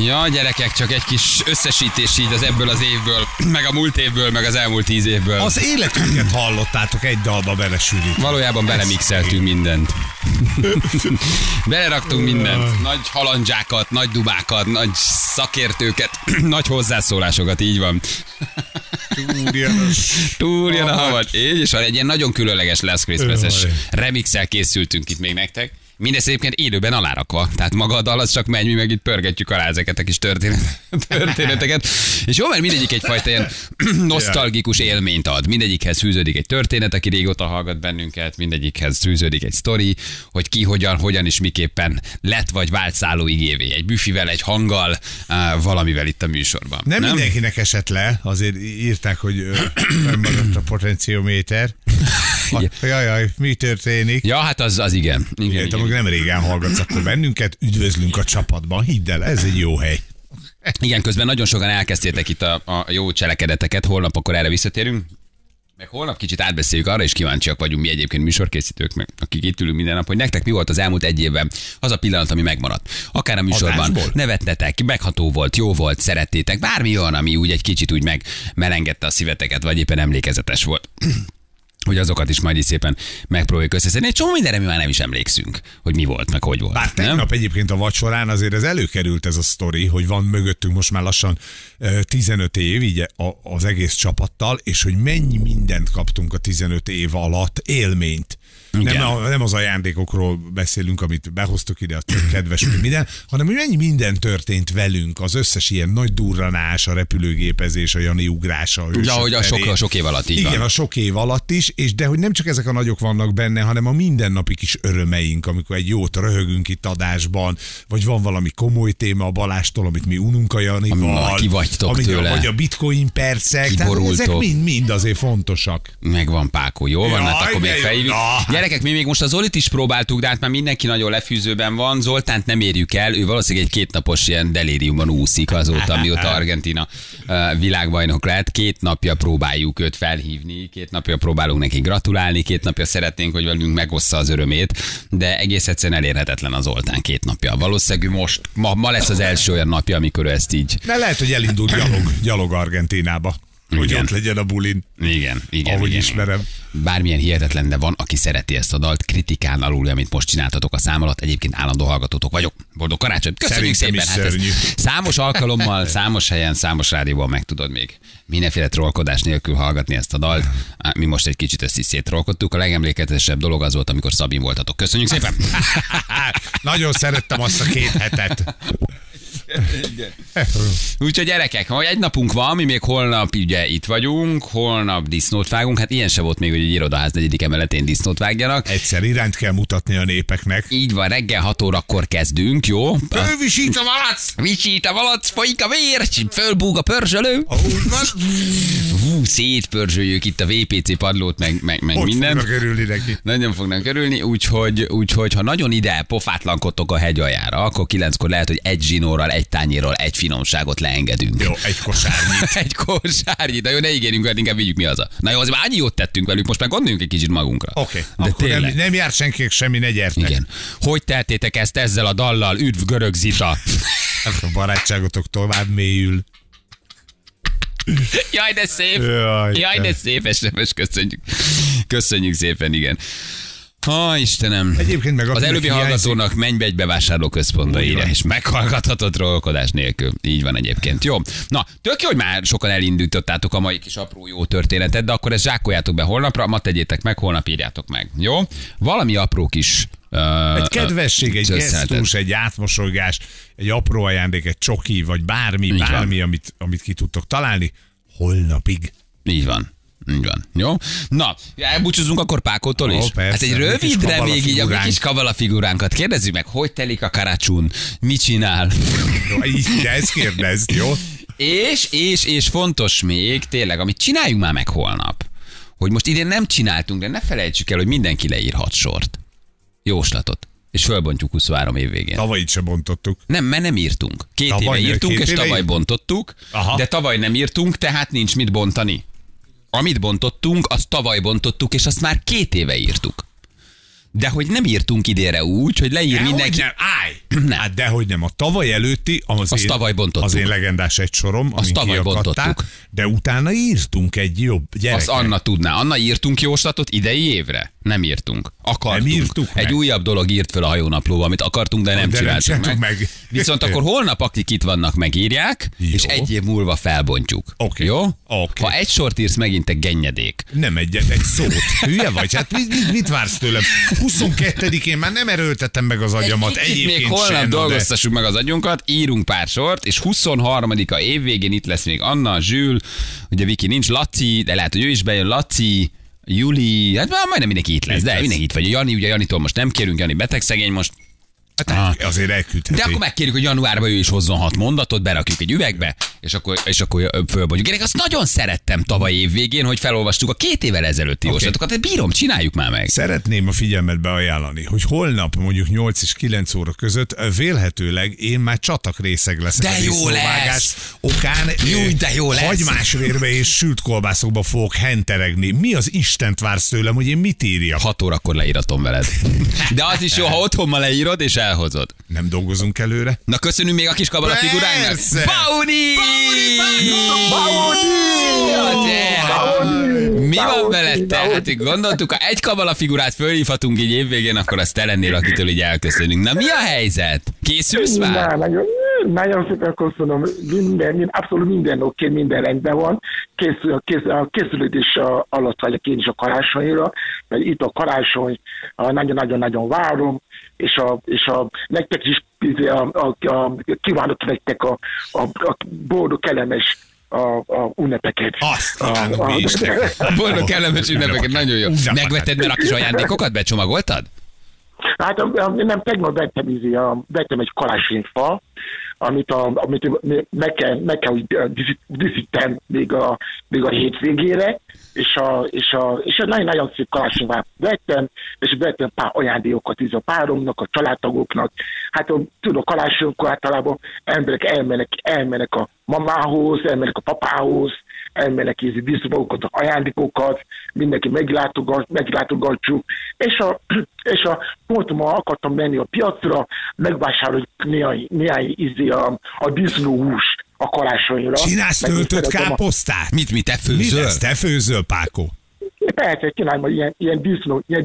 Ja, gyerekek, csak egy kis összesítés így az ebből az évből, meg a múlt évből, meg az elmúlt tíz évből. Az életünket hallottátok egy dalba belesűrít. Valójában belemixeltünk mindent. Beleraktunk mindent. Nagy halandzsákat, nagy dubákat, nagy szakértőket, nagy hozzászólásokat, így van. Túrjon a havat. Így, és van egy ilyen nagyon különleges Last Christmas-es remixel készültünk itt még nektek. Mindezt egyébként élőben alárakva. Tehát maga a dal az csak megy, mi meg itt pörgetjük alá ezeket a kis történet, történeteket. És jó, mert mindegyik egyfajta ilyen nosztalgikus élményt ad. Mindegyikhez fűződik egy történet, aki régóta hallgat bennünket, mindegyikhez fűződik egy sztori, hogy ki hogyan, hogyan és miképpen lett vagy vált szálló igévé. Egy büfivel, egy hanggal, valamivel itt a műsorban. Nem, nem mindenkinek esett le, azért írták, hogy ö, önmaradt a potenciométer. Igen. Jaj, jaj, mi történik? Ja, hát az, az igen. igen, Igen, igen. Meg nem régen hallgatsz akkor bennünket, üdvözlünk a csapatban, hidd el, ez egy jó hely. Igen, közben nagyon sokan elkezdtétek itt a, a jó cselekedeteket, holnap akkor erre visszatérünk. Meg holnap kicsit átbeszéljük, arra is kíváncsiak vagyunk mi egyébként műsorkészítők, meg akik itt ülünk minden nap, hogy nektek mi volt az elmúlt egy évben az a pillanat, ami megmaradt. Akár a műsorban Adásból? nevettetek, megható volt, jó volt, szerettétek, bármi olyan, ami úgy egy kicsit úgy megmelengedte a szíveteket, vagy éppen emlékezetes volt. Hogy azokat is majd így szépen megpróbáljuk összeszedni. Egy csomó mindenre mi már nem is emlékszünk, hogy mi volt, meg hogy volt. Bár nem? tegnap egyébként a vacsorán azért ez előkerült ez a sztori, hogy van mögöttünk most már lassan ö, 15 év, így az egész csapattal, és hogy mennyi mindent kaptunk a 15 év alatt, élményt. Igen. Nem, a, nem az ajándékokról beszélünk, amit behoztuk ide, a kedves minden, hanem hogy mennyi minden történt velünk, az összes ilyen nagy durranás, a repülőgépezés, a Jani ugrása. a Ja, hogy a sok, a sok év alatt így Igen, van. a sok év alatt is, és de hogy nem csak ezek a nagyok vannak benne, hanem a mindennapi kis örömeink, amikor egy jót röhögünk itt adásban, vagy van valami komoly téma a Balástól, amit mi ununk a Janival. Ami- kivagytok ami- tőle. Vagy a bitcoin percek. Tehát ezek Kiborultok. mind-mind azért fontosak. Megvan Pákó, jó van, hát akkor még jó. Gyerekek, mi még most az Zolit is próbáltuk, de hát már mindenki nagyon lefűzőben van. Zoltánt nem érjük el, ő valószínűleg egy kétnapos ilyen delíriumban úszik azóta, mióta Argentina világbajnok lett. Két napja próbáljuk őt felhívni, két napja próbálunk neki gratulálni, két napja szeretnénk, hogy velünk megossza az örömét, de egész egyszerűen elérhetetlen az Zoltán két napja. Valószínűleg most, ma, ma lesz az első olyan napja, amikor ő ezt így De lehet, hogy elindul gyalog, gyalog Argentinába. Hogy Igen. ott legyen a bulin. Igen, igen. Ahogy igen. ismerem. Bármilyen hihetetlen, de van, aki szereti ezt a dalt, kritikán alul, amit most csináltatok a szám alatt. Egyébként állandó hallgatótok vagyok. Boldog karácsony. Köszönjük Szerintem szépen. Hát ez számos alkalommal, számos helyen, számos rádióban meg tudod még mindenféle trollkodás nélkül hallgatni ezt a dalt. Mi most egy kicsit ezt is széttrollkodtuk. A legemlékezesebb dolog az volt, amikor Szabin voltatok. Köszönjük szépen. Nagyon szerettem azt a két hetet. Úgyhogy gyerekek, ha egy napunk van, mi még holnap ugye itt vagyunk, holnap disznót vágunk, hát ilyen se volt még, hogy egy irodaház negyedik emeletén disznót vágjanak. Egyszer irányt kell mutatni a népeknek. Így van, reggel 6 órakor kezdünk, jó? Fölvisít a malac! Vicsít a valac, folyik a vér, fölbúg a pörzsölő. Van. Hú, szétpörzsöljük itt a VPC padlót, meg, meg, meg Ott minden. fognak örülni neki. Nagyon fognak örülni, úgyhogy, úgyhogy ha nagyon ide pofátlankodtok a hegy aljára, akkor kilenckor lehet, hogy egy zsinórral, egy tányérral, egy finomságot leengedünk. Jó, egy kosárnyi. egy kosárnyi, de jó, ne ígérjünk, hogy inkább vigyük mi az. Na jó, azért már annyi jót tettünk velük, most már gondoljunk egy kicsit magunkra. Oké, De okay. nem, tényleg. nem jár senkinek semmi, ne gyertek. Igen. Hogy tettétek ezt ezzel a dallal? Üdv görög Zita! A barátságotok tovább mélyül. Jaj, de szép! Jaj, Jaj, de szép SMS, köszönjük. Köszönjük szépen, igen. Ha, Istenem. Egyébként meg Az előbbi hiányzik- hallgatónak menj be egy bevásárló központba írja, van. és meghallgathatod trollkodás nélkül. Így van egyébként. Jó. Na, tök jó, hogy már sokan elindítottátok a mai kis apró jó történetet, de akkor ezt zsákoljátok be holnapra, ma tegyétek meg, holnap írjátok meg. Jó? Valami apró kis Uh, Egy kedvesség, egy gesztus, egy átmosolygás, egy apró ajándék, egy csoki, vagy bármi, Így van. bármi, amit, amit ki tudtok találni, holnapig. Így van. Így van. Jó? Na, elbúcsúzunk akkor Pákótól Ó, is? persze. hát egy rövidre még így a kis kabala figuránkat. Kérdezzük meg, hogy telik a karácsún? Mit csinál? De ezt kérdezd, jó? És, és, és fontos még, tényleg, amit csináljunk már meg holnap, hogy most idén nem csináltunk, de ne felejtsük el, hogy mindenki leír hat sort. Jóslatot. és fölbontjuk 23 év végén. Tavaly itt se bontottuk. Nem, mert nem írtunk. Két Tavaly, éve írtunk, két és éve tavaly írt- bontottuk, Aha. de tavaly nem írtunk, tehát nincs mit bontani. Amit bontottunk, azt tavaly bontottuk, és azt már két éve írtuk. De hogy nem írtunk idénre úgy, hogy leír Dehogy mindenki. nem, állj! Hát dehogy nem. A tavaly előtti, az, Azt én, tavaly bontottuk. az én legendás egy sorom, amit tavaly bontottuk. de utána írtunk egy jobb gyerek. Azt Anna tudná. Anna írtunk jóslatot idei évre? Nem írtunk. Akartunk. Nem írtuk Egy meg. újabb dolog írt föl a hajónaplóba, amit akartunk, de nem De nem csináltuk csináltuk meg. meg. Viszont akkor holnap, akik itt vannak, megírják, Jó. és egy év múlva felbontjuk. Oké. Jó? Oké. Ha egy sort írsz, megint te gennyedék. Nem egyet, egy szót. Hülye vagy? Hát mit, mit, mit vársz tőlem? 22-én már nem erőltettem meg az agyamat. Egyébként még holnap sem, na de- dolgoztassuk meg az agyunkat, írunk pár sort, és 23-a évvégén itt lesz még Anna, Zsül, ugye Viki nincs, Laci, de lehet, hogy ő is bejön, Laci, Juli, hát már majdnem mindenki itt lesz, Itt de lesz. mindenki itt vagy. Jani, ugye Janitól most nem kérünk, Jani beteg szegény most, Hát azért elküldheti. de akkor megkérjük, hogy januárban ő is hozzon hat mondatot, berakjuk egy üvegbe, és akkor, és akkor fölbontjuk. Én azt nagyon szerettem tavaly év végén, hogy felolvastuk a két évvel ezelőtti okay. jóslatokat. De bírom, csináljuk már meg. Szeretném a figyelmetbe ajánlani, hogy holnap mondjuk 8 és 9 óra között vélhetőleg én már csatak részeg leszek. De jó lesz! Okán Júj, de jó lesz! Hagymásvérbe és sült kolbászokba fogok henteregni. Mi az Istent vársz tőlem, hogy én mit írjak? 6 órakor leíratom veled. De az is jó, ha otthon ma leírod és elhozod. Nem dolgozunk előre? Na köszönjük még a kis kabala figuránknak. Persze! Pauni! Mi van veled te? Hát gondoltuk, ha egy kabala figurát fölhívhatunk így évvégén, akkor azt te lennél, akitől így elköszönünk. Na mi a helyzet? Készülsz már? nagyon, nagyon szépen köszönöm. Minden, abszolút minden oké, minden rendben van. Készül, készül, a készülődés a- alatt vagyok én is a karácsonyra, mert itt a karácsony, a nagyon-nagyon-nagyon várom, és a, és a nektek is izé, a, a, a, kívánok nektek a, a, a boldog, kellemes a, a ünnepeket. Azt A- kívánok a- mi is neked. Boldog kellemes ünnepeket, nagyon jó. Megvetted már a kis ajándékokat? Becsomagoltad? Hát a, a, nem, tegnap vettem, a, vettem egy karácsonyfa, amit, a, amit meg kell, meg kell ö, díszít- díszítem még a, még a hétvégére, és a, és a, és a nagyon-nagyon szép karácsonyfát vettem, és vettem pár ajándékokat is a páromnak, a családtagoknak. Hát a, tudod, karácsonykor általában emberek elmennek, elmennek a mamához, elmennek a papához, elmennek ízni díszmagokat, ajándékokat, mindenki meglátogat, meglátogatjuk, és a, és a pont ma akartam menni a piacra, megvásárolni néhány, néhány ízi a, a disznóhús a karácsonyra. Csinálsz töltött szeretem a- káposztát? Mit, mit, te Mi főzöl? lesz? Te főzöl, Pákó? Persze, csinálom, ilyen, ilyen disznó, ilyen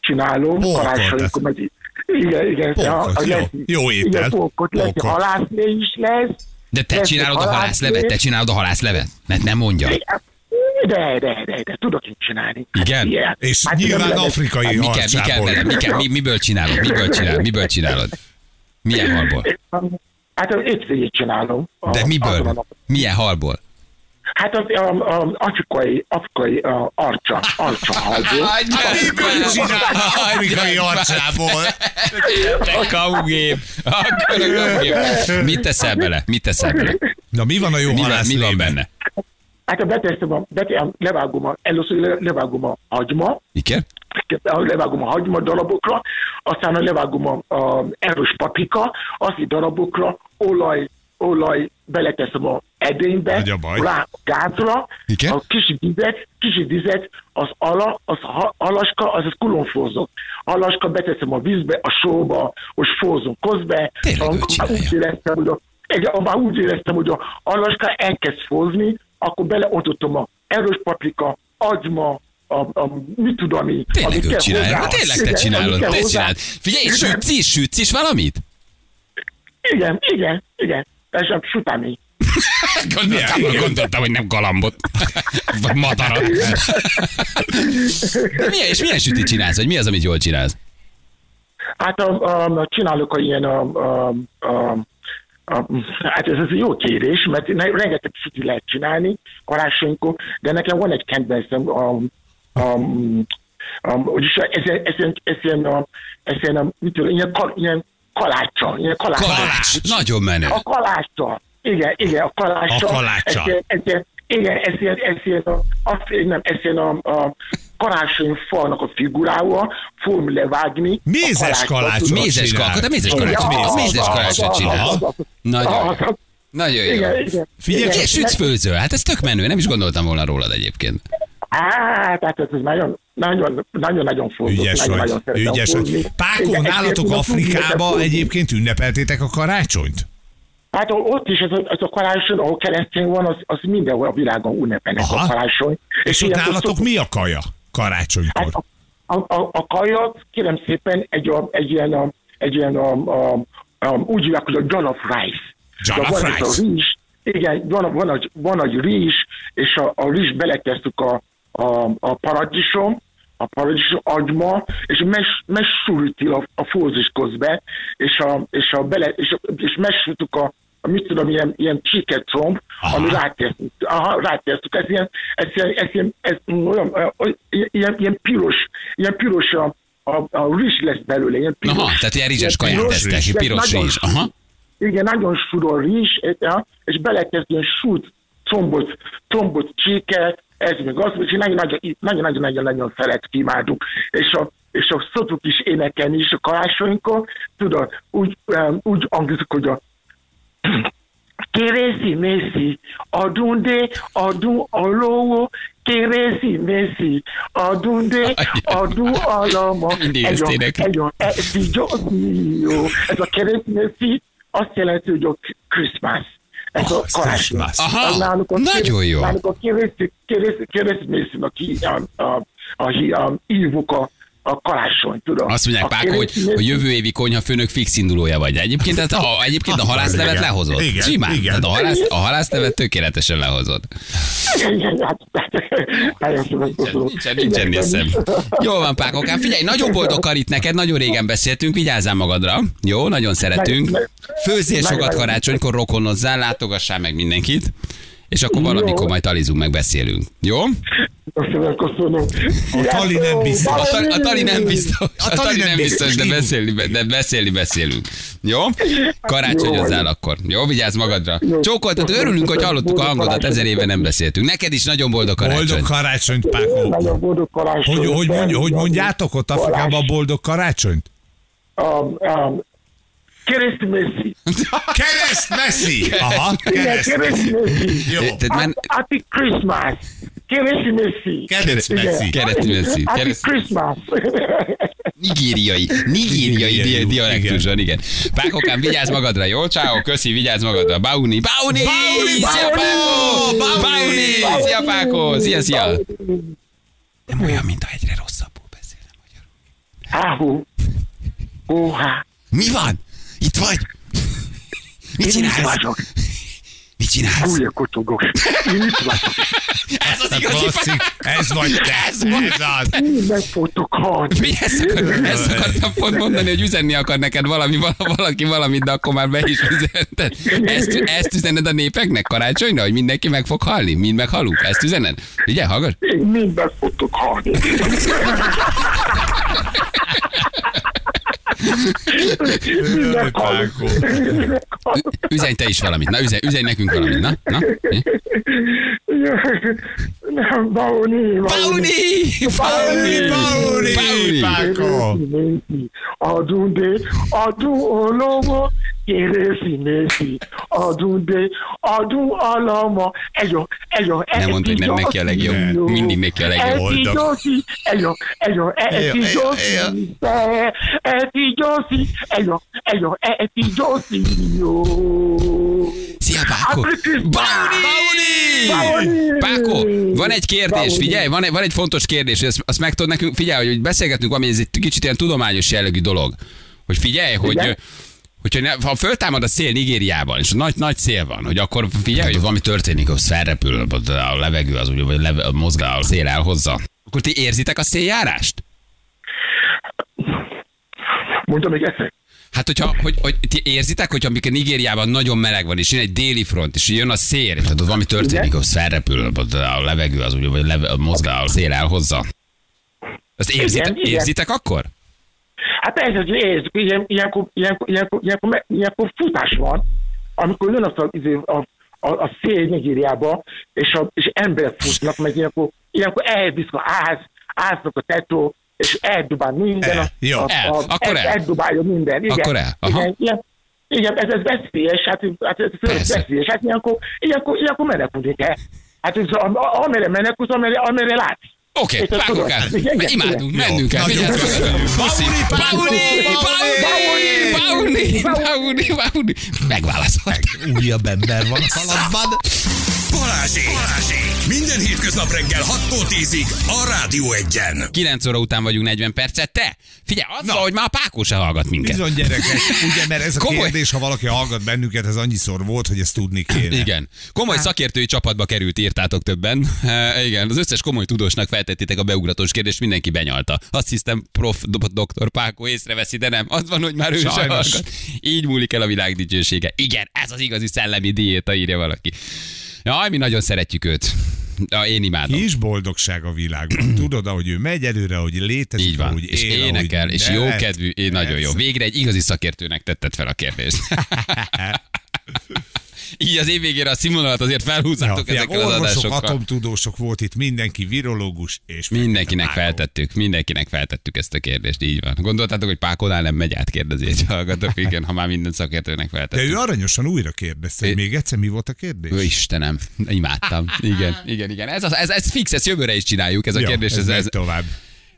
csinálom Polkot, karácsonykor, meg igen, igen. Polkot, a- a- jó. lesz- Jó étel. Igen, polkot, lesz, Polkot. halászlé is lesz. De te csinálod a halászlevet? Te csinálod a halászlevet? Mert nem mondja. De, de, de, de, tudok én csinálni. Igen? ilyen. És Hát nyilván nem afrikai Hát mi kell, mi kell vele? Mi kell, mi, miből csinálod? Miből csinálod? Miből csinálod? Milyen halból? Hát az csinálom. De miből? Milyen halból? Hát az a, a, afrikai, afrikai a, arcsa, arcsa halból. Miből csinál afrikai harcsából? Te kamugép! Akkor a kamugép. Mit teszel bele? Mit teszel bele? Na mi van a jó Mi van, mi van benne? Hát a beteszem, a, beteszem, levágom a, először le- levágom a hagyma, Igen? levágom a hagyma darabokra, aztán levágom a, a erős paprika, azt darabokra, olaj, olaj, beleteszem a edénybe, a rá a gázra, Igen? a kicsi vizet, kicsi vizet, az ala, az ha- alaska, az, az fózok. Alaska beteszem a vízbe, a sóba, most fózom közbe. Tényleg csinálja. úgy éreztem, hogy a, igen, már úgy éreztem, hogy a alaska elkezd fózni, akkor beleontottam a erős paprika, agyma, a, a, mit tudom én. Tényleg amit ő csinálja. hozzá. Tényleg te Igen, csinálod. Te hozzá. csinálod. Figyelj, sütsz is, sütsz is valamit? Igen, igen, igen. Ez a sütemény. Gondoltam, gondoltam, hogy nem galambot. Vagy madarat. milyen, és milyen sütit csinálsz? Vagy mi az, amit jól csinálsz? Hát a, a, csinálok a ilyen a, a, a, a, hát ez, ez egy jó kérés, mert rengeteg süti lehet csinálni karácsonykor, de nekem van egy kedvencem, a, a, a, vagyis ez, ez, ez, ez, ilyen, a, ez ilyen, kal, ilyen kalácsa, ilyen kalácsa. Kalács. Nagyon menő. A kalácsa. Igen, igen, a kalácsa. A kalácsa. Ez, ilyen- ez, ilyen- Igen, ez ilyen, ez ilyen, a, azt, nem, ez ilyen a, a karácsonyfalnak a figurája, fogom levágni. Mézes a tudod. Mézes kalkot, de mézes Igen, kalácsot, az- mézes kalácsot csinál. Nagyon Nagyon jó. Igen, igen. Figyelj, Igen, főzöl, hát ez tök menő, nem is gondoltam volna rólad egyébként. Á, tehát ez nagyon, nagyon, nagyon, nagyon fontos. Ügyes nagyon, vagy, nagyon ügyes vagy. Pákó, nálatok ezért Afrikába egyébként ünnepeltétek a karácsonyt? Hát ott is ez a, ez a karácsony, ahol keresztény van, az, az mindenhol a világon ünnepelnek a karácsony. És ott ilyenkor nálatok szoktuk- mi a kaja karácsonykor? Hát a, a, a, a kajat, kérem szépen, egy, a, egy ilyen, a, egy ilyen a, a, a, úgy hívják, hogy a jollof rice. Jollof ez rice. A rizs, igen, van, van, egy, van egy rizs, és a, a rizs belekezdtük a, a, a paradicsom, a paradicsom agyma, és mes, messülti a, a fózis közben, és, a, és, a bele, és, és messültük a mit tudom, ilyen, ilyen csiketromb, Aha. ami rátértük, aha, rátértük, ez ilyen, ez ilyen, ez ilyen, ez olyan, ilyen, ilyen piros, ilyen piros a, a, a rizs lesz belőle, ilyen piros. Aha, tehát ilyen rizses kaját tesztek, piros rizs. Aha. igen, nagyon sűrű rizs, és belekezd ilyen sült combot, combot csíke, ez meg az, és nagyon-nagyon-nagyon szeret imádunk. És a, és a szoktuk is énekelni is a karácsonykor, tudod, úgy, um, úgy hangzik, hogy a Adu alówó, kérészi-mészi, adunde, adu alama. Mindig ezt énekli. egy a, ez így jó. Ez a kérészi-mészi azt jelenti, hogy a Christmas. Náluk a nagyon jó. Náluk a kérészi- kérészi- kérészi-mészinak í- a, karácsony, tudod. Azt mondják, A Páko, hogy a jövő évi konyhafőnök fix indulója vagy. Egyébként, tehát a, egyébként a halászlevet Igen. lehozod. Igen, Simán. igen. Tehát a, halász, a halászlevet tökéletesen lehozod. Igen, hát. Nincsen, nincsen nézem. Jól van, Pákokám. Figyelj, nagyon boldog karit neked, nagyon régen beszéltünk, vigyázzál magadra. Jó, nagyon szeretünk. Főzzél sokat karácsonykor, rokonozzál, látogassál meg mindenkit. És akkor valamikor majd talizunk, meg beszélünk. Jó? Köszönöm, köszönöm. A Tali nem biztos. A, ta- a tali nem biztos, a tali nem biztos, de beszélni, de beszélni beszélünk. Jó? Karácsonyozzál akkor. Jó, vigyázz magadra. Csókoltat, örülünk, hogy hallottuk a hangodat, ezer éve nem beszéltünk. Neked is nagyon boldog karácsony. Boldog karácsonyt, Pákó. Nagyon boldog karácsony. Hogy, hogy, mondj, hogy mondjátok ott Afrikában a boldog karácsonyt? Um, um, keresztmeszi. Kereszt Messi! Aha, kereszt. keresztmeszi. Jó. Már Happy Christmas. Kereszt Messi. Keresztmeszi. Happy Kereszt- Christmas. nigériai, nigériai dialektuson, igen. Pákokám, vigyázz magadra, jó? Ciao, köszi, vigyázz magadra. Bauni, Bauni! Szia, Páko! Bauni! Szia, Páko! Szia, szia! Nem olyan, mint ha egyre rosszabbul beszélem magyarul. Áhú. Óhá. Mi van? Itt vagy? Mit Én itt csinálsz? vagyok. Mit csinálsz? Újra kocogok. Én itt vagyok. Ez az igazi ez vagy te, Ez ez az. Én meg fogtok halni. Mi ezt, akar, ezt akartam pont mondani, hogy üzenni akar neked valami, vala- valaki valamit, de akkor már be is üzented. Ezt, ezt üzened a népeknek karácsonyra, hogy mindenki meg fog halni? Mind meghalunk? Ezt üzened? Ugye, hallgass? Én mind meg fogtok halni. Üzenj te is valamit. Na, üzenj, üzenj nekünk valamit. Na, na. Nem, Bauni, Pauni! Pauli, Pauli, Pauli! Pákó. Adunde, adu olówó, kérészi adunde, adu alama, ez a, ez a, Nem mondd, hogy nem neki a legjobb. Mindig neki a legjobb. Ez a, ez a, ez a, Jossi, jó. Szia, Páko! Bauni! Bauni! Páko, van egy kérdés, figyelj, van egy, van egy fontos kérdés, azt, azt meg tudod nekünk, figyelj, hogy beszélgetünk, ami ez egy kicsit ilyen tudományos jellegű dolog. Hogy figyelj, hogy, Igen. hogyha ne, ha föltámad a szél Nigériában, és nagy, nagy szél van, hogy akkor figyelj, hogy valami történik, az felrepül, a levegő az úgy, vagy leve, mozgál, a szél elhozza. Akkor ti érzitek a széljárást? Mondta még egyszer. Hát, hogyha, hogy, hogy ti érzitek, hogy amikor Nigériában nagyon meleg van, és jön egy déli front, és jön a szél, és tudod, valami történik, Igen. az felrepül, a levegő az úgy, vagy leve, mozgál, a szél elhozza. Azt érzitek, Igen, igen. érzitek akkor? Hát ez az érzük, ilyen, ilyenkor, ilyenkor, ilyenkor, ilyenkor, ilyenkor futás van, amikor jön az a, izé, a, a, a szél Nigériába, és, a, és emberek futnak, meg ilyenkor, ilyenkor elvisz a áz, áznak a tetó, és eldobál minden. El, a, jó. a, El, a, akkor el. Eldobálja minden. Igen, Akkor el, aha. Igen, igen, igen, ez, ez veszélyes, hát, hát ez Persze. veszélyes, hát ilyenkor, ilyenkor, ilyenkor menekülni kell. Hát ez, amerre menekülsz, amerre, amerre látsz. Oké, vágok tudod. el. Imádunk, mennünk el. nagyon. Pauli, Pauli, Pauli, Pauli, Pauli, Pauli, Pauli. Megválaszolt. Újabb ember van a kalapban. Balázsék! Balázsék! Minden hétköznap reggel 6-tól 10-ig a Rádió Egyen. 9 óra után vagyunk 40 percet. Te, figyelj, az Na. hogy már a Pákó se hallgat minket. Bizony gyerekek, ugye, mert ez a Komoly. kérdés, ha valaki hallgat bennünket, ez annyiszor volt, hogy ezt tudni kéne. Igen. Komoly szakértői csapatba került, írtátok többen. E, igen, az összes komoly tudósnak feltettétek a beugratós kérdést, mindenki benyalta. Azt hiszem, prof. do- doktor Pákó észreveszi, de nem. Az van, hogy már ő sem Sajnos. hallgat. Így múlik el a világ dicsősége. Igen, ez az igazi szellemi diéta, írja valaki. Jaj, mi nagyon szeretjük őt. Ja, én imádom. Kis boldogság a világban. Tudod, ahogy ő megy előre, hogy létezik, Így van, ahogy és él, énekel, ahogy és jó kedvű, én nagyon jó. Végre egy igazi szakértőnek tetted fel a kérdést. Így az év végére a színvonalat azért felhúzzátok Ja, ezekkel az orvosok, adásokkal. atomtudósok volt itt, mindenki virológus, és Mindenkinek Pákó. feltettük, mindenkinek feltettük ezt a kérdést, így van. Gondoltátok, hogy Pákonál nem megy át, kérdezi egy hallgatók, igen, ha már minden szakértőnek De feltettük. ő aranyosan újra kérdezte, hogy még egyszer mi volt a kérdés? Ő Istenem, imádtam. Igen, igen, igen. Ez, az, ez, ez fix, ezt jövőre is csináljuk, ez a Jó, kérdés, ez, ez, ez, tovább.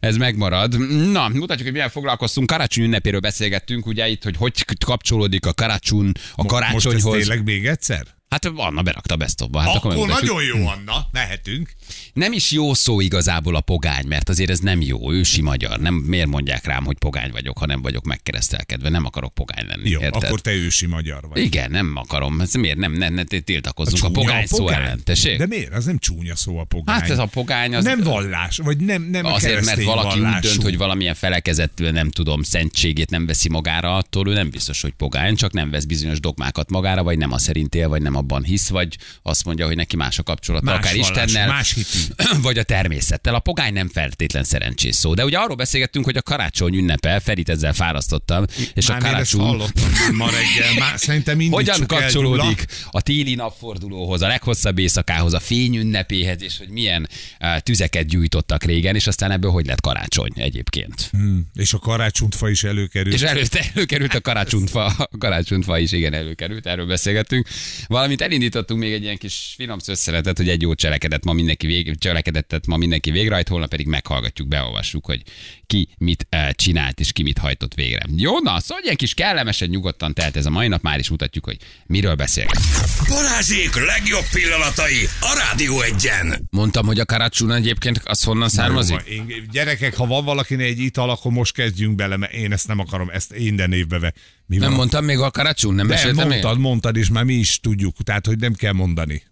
Ez megmarad. Na, mutatjuk, hogy milyen foglalkoztunk. Karácsony ünnepéről beszélgettünk, ugye itt, hogy hogy kapcsolódik a karácsony a Most ez karácsonyhoz. tényleg még egyszer? Hát Anna berakta best of hát Akkor megmutatjuk. nagyon jó, Anna, mehetünk. Nem is jó szó igazából a pogány, mert azért ez nem jó, ősi magyar. Nem, miért mondják rám, hogy pogány vagyok, ha nem vagyok megkeresztelkedve. Nem akarok pogány lenni. Jó, érted? akkor te ősi magyar vagy. Igen, nem akarom. Ez miért nem, nem, nem tiltakozzunk a, Csúnya pogány szó ellen. Tessék? De miért? Az nem csúnya szó a pogány. Hát ez a pogány az... Nem vallás, vagy nem, nem Azért, mert valaki vallású. úgy dönt, hogy valamilyen felekezettől nem tudom, szentségét nem veszi magára, attól ő nem biztos, hogy pogány, csak nem vesz bizonyos dogmákat magára, vagy nem a szerint él, vagy nem abban hisz, vagy azt mondja, hogy neki más a kapcsolata, Más akár vallású, Istennel, más vagy a természettel. A pogány nem feltétlen szerencsés szó. De ugye arról beszélgettünk, hogy a karácsony ünnepe, Ferit ezzel fárasztottam, és Már a karácsony... hallottam ma reggel, már szerintem Hogyan kapcsolódik elgyulla. a téli napfordulóhoz, a leghosszabb éjszakához, a fény ünnepéhez, és hogy milyen uh, tüzeket gyújtottak régen, és aztán ebből hogy lett karácsony egyébként. Hmm, és a karácsontfa is előkerült. És előtte előkerült a karácsontfa, a karácsontfa is, igen, előkerült, erről beszélgettünk. Valamint elindítottunk még egy ilyen kis finom szösszeletet, hogy egy jó cselekedet ma mindenki vég, cselekedetet ma mindenki végrehajt, holnap pedig meghallgatjuk, beolvassuk, hogy ki mit eh, csinált és ki mit hajtott végre. Jó, na, szóval ilyen kis kellemesen, nyugodtan telt ez a mai nap, már is mutatjuk, hogy miről beszélgetünk. Balázsék legjobb pillanatai a Rádió Egyen. Mondtam, hogy a karácsony egyébként az honnan származik? Jó, én, gyerekek, ha van valakinek egy ital, akkor most kezdjünk bele, mert én ezt nem akarom, ezt minden évbe ve. Mi Nem van? mondtam még a karácsony? Nem De meséltem még? mondtad, mondtad, és már mi is tudjuk, tehát hogy nem kell mondani.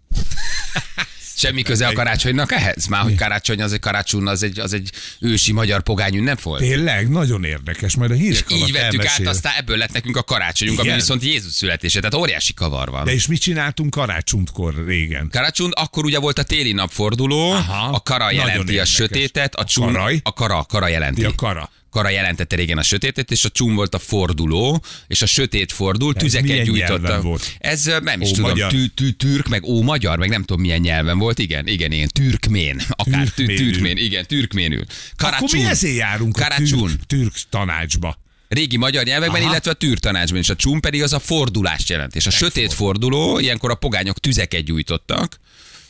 Semmi köze a karácsonynak ehhez? Már, hogy karácsony az egy karácsony, az egy, az egy ősi magyar pogány ünnep volt? Tényleg, nagyon érdekes, majd a hírek alatt Így vettük elmesél. át, aztán ebből lett nekünk a karácsonyunk, ami Igen. viszont Jézus születése, tehát óriási kavar van. De és mit csináltunk karácsonykor régen? Karácsony, akkor ugye volt a téli napforduló, Aha, a kara jelenti a sötétet, a, A karaj? a kara, kara jelenti. Ja, kara. Kara jelentette régen a sötétet, és a csún volt a forduló, és a sötét fordul, Ez tüzeket gyújtotta. Ez nem is Ó, tudom, tű, tű, türk, meg ó magyar, meg nem tudom milyen nyelven volt, igen, igen, igen, türkmén, akár Türkménül. türkmén, igen, türkménül. Akkor mi ezért járunk a Karácsony. türk, türk tanácsba. Régi magyar nyelvekben, Aha. illetve a tűrtanácsban is. A csún pedig az a fordulást jelent. És a sötét forduló, ilyenkor a pogányok tüzeket gyújtottak,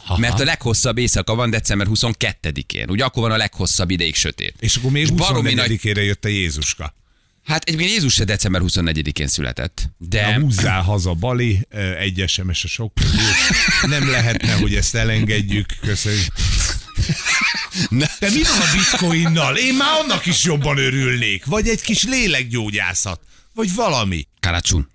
Aha. mert a leghosszabb éjszaka van december 22-én. Ugye akkor van a leghosszabb ideig sötét. És akkor még baromi nagy- 24-ére jött a Jézuska. Hát egyébként Jézus se december 24-én született. De De... Húzzál haza Bali, ö, egy SMS a sok. Nem lehetne, hogy ezt elengedjük. Köszönjük. Ne. De mi van a bitcoinnal? Én már annak is jobban örülnék. Vagy egy kis lélekgyógyászat. Vagy valami. karácsony.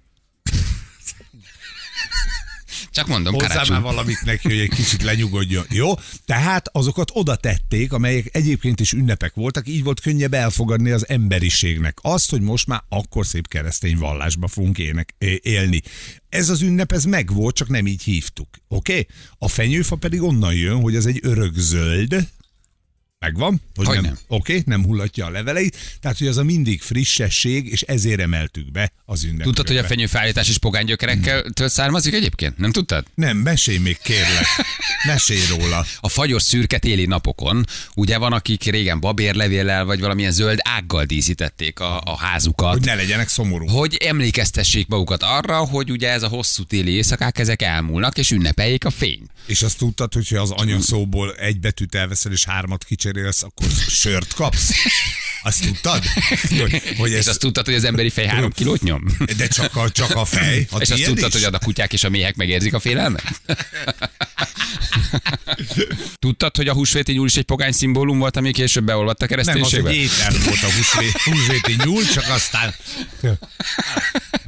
Csak mondom, Hozzá karácsony. már valamit neki, hogy egy kicsit lenyugodjon. Jó? Tehát azokat oda tették, amelyek egyébként is ünnepek voltak, így volt könnyebb elfogadni az emberiségnek. Azt, hogy most már akkor szép keresztény vallásba fogunk ének, élni. Ez az ünnep, ez megvolt, csak nem így hívtuk. Oké? Okay? A fenyőfa pedig onnan jön, hogy ez egy örökzöld, Megvan? Hogy Hogy nem, nem. Oké, nem hullatja a leveleit. Tehát, hogy az a mindig frissesség, és ezért emeltük be az ünnepkörbe. Tudtad, hogy a fenyőfállítás is pogánygyökerekkel től származik egyébként? Nem tudtad? Nem, mesélj még kérlek. Mesélj róla. A fagyos szürke téli napokon, ugye van, akik régen babérlevéllel vagy valamilyen zöld ággal díszítették a, a házukat. Hogy ne legyenek szomorú. hogy emlékeztessék magukat arra, hogy ugye ez a hosszú téli éjszakák, ezek elmúlnak, és ünnepeljék a fény. És azt tudtad, hogy az anyaszóból egy betűt elveszel, és hármat kicserélsz, akkor sört kapsz? Azt tudtad? Hogy, hogy És ez, azt tudtad, hogy az emberi fej három kilót nyom? de csak a, csak a fej. A és azt tudtad, is? hogy ad a kutyák és a méhek megérzik a félelmet? tudtad, hogy a húsvéti nyúl is egy pogány szimbólum volt, ami később beolvadt a Nem, az kereszténységbe? egy étel volt a húsvét, húsvéti nyúl, csak aztán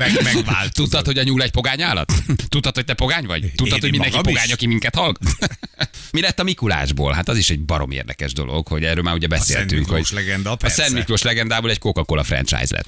meg, megvált. Tudtad, hogy a nyúl egy pogány állat? Tudtad, hogy te pogány vagy? Tudtad, Én hogy mindenki magam is. pogány, aki minket hallgat? Mi lett a Mikulásból? Hát az is egy barom érdekes dolog, hogy erről már ugye beszéltünk. Szent Miklós hogy legenda, a persze. Szent Miklós legendából egy Coca-Cola franchise lett.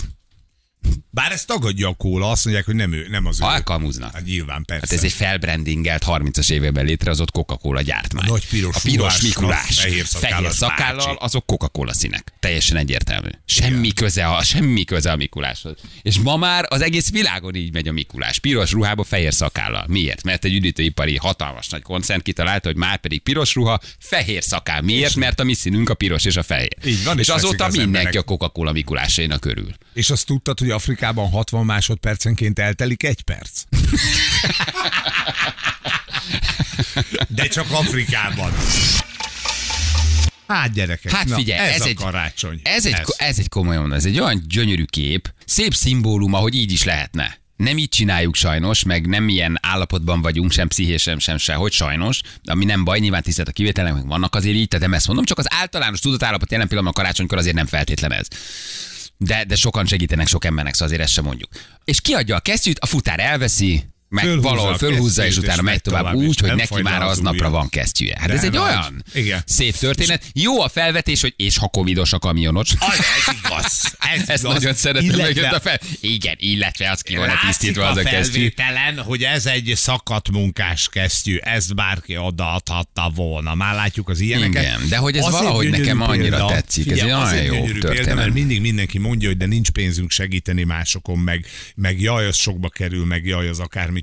Bár ezt tagadja a kóla, azt mondják, hogy nem ő, nem az ő. Alkalmaznak. Hát nyilván, persze. Hát ez egy felbrandingelt 30-as években létrehozott Coca-Cola gyártmány. A nagy piros a piros Mikulás. fehér fehér szakállal, azok Coca-Cola színek. Teljesen egyértelmű. Semmi köze, a, semmi köze a Mikuláshoz. És ma már az egész világon így megy a Mikulás. Piros ruhába, fehér szakállal. Miért? Mert egy üdítőipari hatalmas nagy koncern kitalálta, hogy már pedig piros ruha, fehér szakál. Miért? Mert a mi színünk a piros és a fehér. Így van, és és azóta az mindenki emberek. a Coca-Cola Mikulásainak körül. És azt tudtad, hogy Afrikában 60 másodpercenként eltelik egy perc? De csak Afrikában. Hát gyerekek, Hát na, figyelj, ez, ez a egy- karácsony. Ez egy, ez egy komolyan ez egy olyan gyönyörű kép, szép szimbóluma, hogy így is lehetne. Nem így csináljuk sajnos, meg nem ilyen állapotban vagyunk, sem pszichésen, sem sehogy sajnos, ami nem baj, nyilván tisztelt a kivételek, meg vannak azért így, tehát nem ezt mondom, csak az általános tudatállapot jelen pillanatban a karácsonykor azért nem feltétlen ez. De, de sokan segítenek sok embernek, szóval azért ezt sem mondjuk. És kiadja a kesztyűt, a futár elveszi, meg Fölhúzza valahol fölhúzza, és utána megy tovább, úgy, hogy neki már aznapra van kesztyűje. Hát De ez egy nagy. olyan Igen. szép történet. Jó a felvetés, hogy és ha covidos a kamionos. Az, ez igaz. Ez Ezt igaz. nagyon szeretem Illetve a fel. Igen, illetve az ki Látszik tisztítva az a kesztyű. hogy ez egy szakadt munkás kesztyű, ezt bárki odaadhatta volna. Már látjuk az ilyeneket. Igen, de hogy ez Azért valahogy nekem annyira példa. tetszik, ez egy azért jó történet. Példa, mert mindig mindenki mondja, hogy de nincs pénzünk segíteni másokon, meg, meg jaj, az sokba kerül, meg jaj, az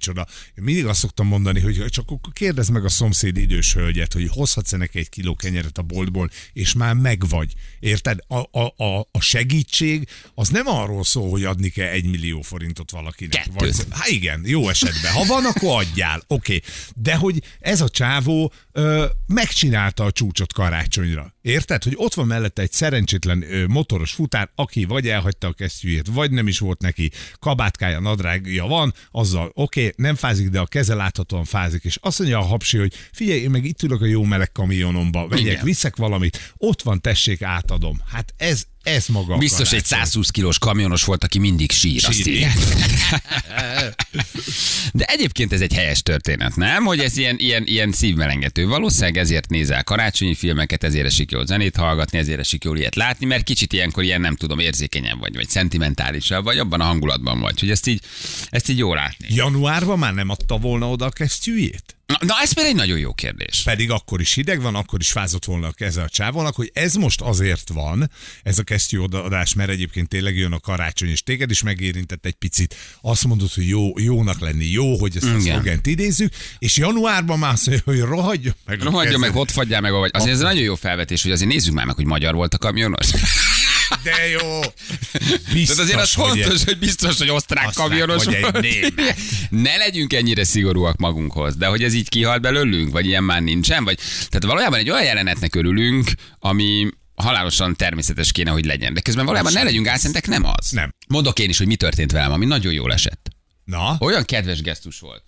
akármicsoda. Én mindig azt szoktam mondani, hogy csak akkor kérdezd meg a szomszéd idős hölgyet, hogy hozhatsz-e neki egy kiló kenyeret a boltból, és már megvagy. Érted? A, a, a, a segítség az nem arról szól, hogy adni kell egy millió forintot valakinek. Kettőt. Hát igen, jó esetben. Ha van, akkor adjál. Oké. Okay. De hogy ez a csávó ö, megcsinálta a csúcsot karácsonyra. Érted? Hogy ott van mellette egy szerencsétlen ö, motoros futár, aki vagy elhagyta a kesztyűjét, vagy nem is volt neki kabátkája, nadrágja van, azzal oké, okay, nem fázik, de a keze láthatóan fázik. És azt mondja a hapsi, hogy figyelj, én meg itt ülök a jó meleg kamionomba, vegyek, Igen. viszek valamit, ott van, tessék, átadom. Hát ez, ez maga Biztos egy karácsony. 120 kilós kamionos volt, aki mindig sír. Azt Sír, írják. De egyébként ez egy helyes történet, nem? Hogy ez ilyen, ilyen, ilyen szívmelengető. Valószínűleg ezért nézel karácsonyi filmeket, ezért esik jól zenét hallgatni, ezért esik jól ilyet látni, mert kicsit ilyenkor ilyen nem tudom, érzékenyen vagy, vagy szentimentálisabb, vagy abban a hangulatban vagy, hogy ezt így, ezt így jól látni. Januárban már nem adta volna oda a kesztyűjét? Na, na ez például egy nagyon jó kérdés. Pedig akkor is hideg van, akkor is fázott volna keze a csávónak, hogy ez most azért van, ez a kesztyű odaadás, mert egyébként tényleg jön a karácsony, és téged is megérintett egy picit. Azt mondod, hogy jó, jónak lenni, jó, hogy ezt a szlogent idézzük, és januárban már azt mondja, hogy rohadjon meg. kezed. meg, ott fagyjál meg, vagy. Azért ez nagyon jó felvetés, hogy azért nézzük már meg, hogy magyar volt a kamionos. De jó. Biztos, Tehát azért az hogy fontos, hogy biztos, hogy osztrák, Osztrák kamionos egy volt. Ne legyünk ennyire szigorúak magunkhoz, de hogy ez így kihalt belőlünk, vagy ilyen már nincsen, vagy tehát valójában egy olyan jelenetnek örülünk, ami halálosan természetes kéne, hogy legyen. De közben valójában ne legyünk álszentek, nem az. Nem. Mondok én is, hogy mi történt velem, ami nagyon jól esett. Na, Olyan kedves gesztus volt.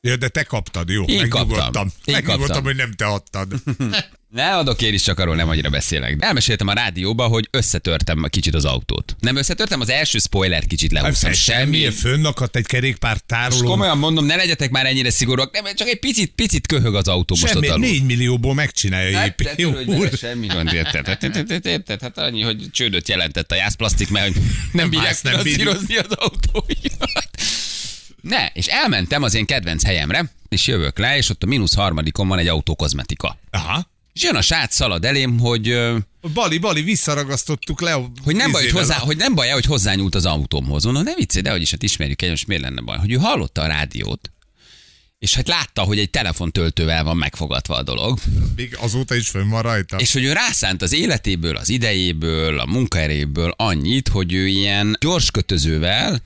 ja, de te kaptad, jó? Én Megnyugodtam. kaptam. Én Megnyugodtam, kaptam. hogy nem te adtad. Ne adok én is, csak arról nem annyira beszélek. Elmeséltem a rádióba, hogy összetörtem kicsit az autót. Nem összetörtem, az első spoiler kicsit lehúztam. Semmi. Semmi, fönnakadt egy kerékpár Most tárolón. komolyan mondom, ne legyetek már ennyire szigorúak, nem, csak egy picit, picit köhög az autó most Semmi, ott alul. 4 millióból megcsinálja Hát, épp. Jó, úr. semmi gond, érted? Hát, érted, érted? Hát annyi, hogy csődöt jelentett a jászplasztik, mert nem bírják finanszírozni az autóimat. Ne, és elmentem az én kedvenc helyemre, és jövök le, és ott a mínusz harmadikon van egy autókozmetika. Aha. És jön a srác szalad elém, hogy, Bali, Bali, visszaragasztottuk le. hogy nem baj, hogy, hozzá, hogy nem baj, hogy hozzányúlt az autómhoz. Mondom, ne viccelj, de hogy is, hát ismerjük el, most miért lenne baj. Hogy ő hallotta a rádiót, és hát látta, hogy egy telefontöltővel van megfogatva a dolog, Még azóta is fönn van rajta. és hogy ő rászánt az életéből, az idejéből, a munkaeréből annyit, hogy ő ilyen gyors kötözővel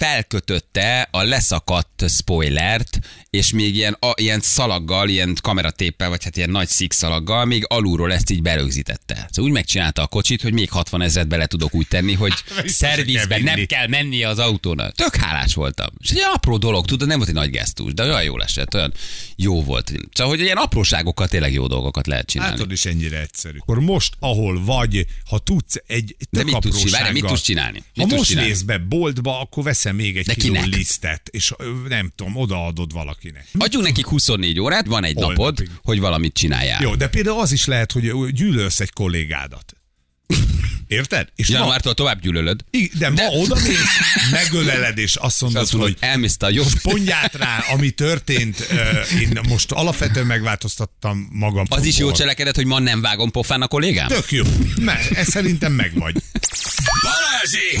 felkötötte a leszakadt spoilert, és még ilyen, a, ilyen szalaggal, ilyen kameratéppel, vagy hát ilyen nagy szikszalaggal még alulról ezt így berögzítette. Szóval úgy megcsinálta a kocsit, hogy még 60 ezret bele tudok úgy tenni, hogy szervizben nem kell mennie az autónak. Tök hálás voltam. És egy apró dolog, tudod, nem volt egy nagy gesztus, de olyan jól esett, olyan jó volt. Szóval, hogy ilyen apróságokkal tényleg jó dolgokat lehet csinálni. Látod is ennyire egyszerű. Akkor most, ahol vagy, ha tudsz egy De tök mit tudsz? Várj, mit tudsz csinálni? Mit Ha tudsz most csinálni? mész be boltba, akkor veszel még egy De kiló kinek? lisztet, és nem tudom, odaadod valakinek. Adjunk nekik 24 órát, van egy Holnapig. napod, hogy valamit csináljál. Jó, de például az is lehet, hogy gyűlölsz egy kollégádat. Érted? És ma, Januártól tovább gyűlölöd. I- de ma oda mész, megöleled, és azt mondod, Azt mondod, hogy elmészte a jobb. mondját rá, ami történt, én most alapvetően megváltoztattam magam. Az is jó cselekedet, hogy ma nem vágom pofán a kollégám? Tök jó. Me, ez szerintem megvagy. Balázsék!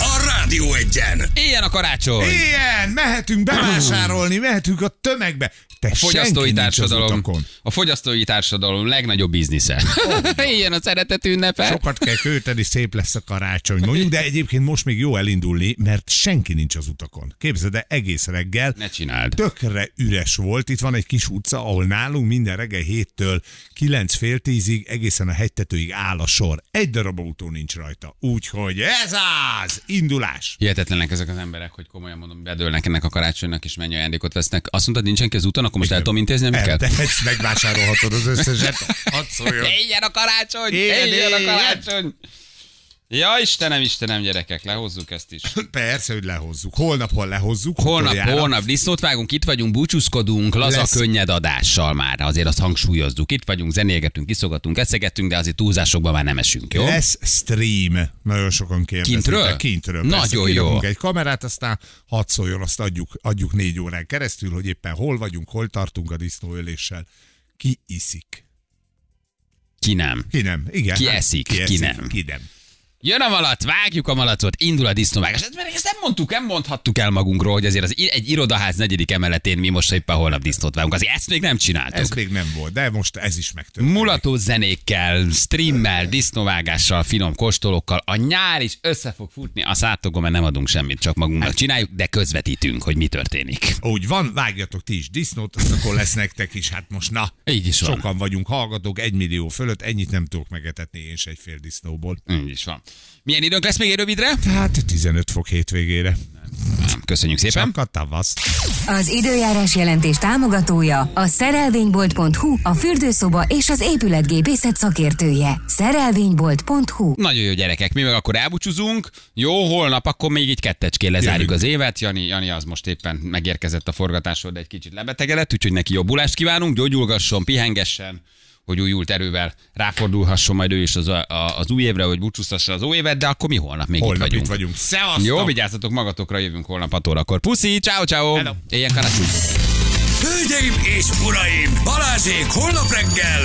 A Rádió egyen! Éljen a karácsony! Ilyen, mehetünk bevásárolni, mehetünk a tömegbe. Te A fogyasztói társadalom, a fogyasztói társadalom legnagyobb biznisze. Éljen a szeretet ünnepe. Sokat kell költeni, szép lesz a karácsony, mondjuk, de egyébként most még jó elindulni, mert senki nincs az utakon. Képzeld el, egész reggel Ne csináld. tökre üres volt. Itt van egy kis utca, ahol nálunk minden reggel héttől 9 fél tízig egészen a hegytetőig áll a sor. Egy darab autó nincs rajta. Úgyhogy ez az indulás. Hihetetlenek ezek az emberek, hogy komolyan mondom, bedőlnek ennek a karácsonynak, és mennyi ajándékot vesznek. Azt mondtad, nincsen ki az úton, akkor most el tudom intézni, amit kell? Eltehetsz, megvásárolhatod az összeset. Hadd szóljon. Éljen a karácsony! Éljen, Éljen a karácsony! Ja, Istenem, Istenem, gyerekek, lehozzuk ezt is. Persze, hogy lehozzuk. Holnap, hol lehozzuk. Holnap, utoljára. holnap disznót vágunk, itt vagyunk, búcsúzkodunk, laza, Lesz. könnyed adással már, azért azt hangsúlyozzuk. Itt vagyunk, zenélgetünk, iszogatunk, eszegetünk, de azért túlzásokban már nem esünk, jó? Lesz stream. Nagyon sokan kérdezik. Kintről? Kintről. Nagyon Persze, jó. egy kamerát, aztán hadd szóljon, azt adjuk, adjuk négy órán keresztül, hogy éppen hol vagyunk, hol tartunk a disznóöléssel. Ki iszik? Ki nem? Ki nem? Igen. Ki hát, eszik, ki eszik, nem. Ki nem. Jön a malac, vágjuk a malacot, indul a disznóvágás. Hát, mert ezt nem mondtuk, nem mondhattuk el magunkról, hogy azért az, egy irodaház negyedik emeletén mi most éppen holnap disznót vágunk. Azért ezt még nem csináltuk. Ez még nem volt, de most ez is megtörténik. Mulató zenékkel, streammel, disznóvágással, finom kóstolókkal. A nyár is össze fog futni. A szátokon, mert nem adunk semmit, csak magunknak csináljuk, de közvetítünk, hogy mi történik. Úgy van, vágjatok ti is disznót, akkor lesz nektek is. Hát most na, Így is van. sokan vagyunk hallgatók, egy millió fölött, ennyit nem tudok megetetni én se egy fél disznóból. Így is van. Milyen időnk lesz még egy rövidre? Hát 15 fok hétvégére. Köszönjük szépen. Csak a tavasz. Az időjárás jelentés támogatója a szerelvénybolt.hu, a fürdőszoba és az épületgépészet szakértője. Szerelvénybolt.hu Nagyon jó gyerekek, mi meg akkor elbúcsúzunk. Jó, holnap akkor még így kettecskén lezárjuk az évet. Jani, Jani az most éppen megérkezett a forgatásról, de egy kicsit lebetegedett, úgyhogy neki jobbulást kívánunk, gyógyulgasson, pihengessen, hogy újult erővel ráfordulhasson majd ő is az, a, az új évre, hogy búcsúztassa az új évet, de akkor mi holnap még Holnap itt vagyunk. itt vagyunk. Szevasztok! Jó, vigyázzatok magatokra, jövünk holnap 6 órakor. Puszi, ciao ciao. Éljen karácsony. Hölgyeim és uraim! Balázsék holnap reggel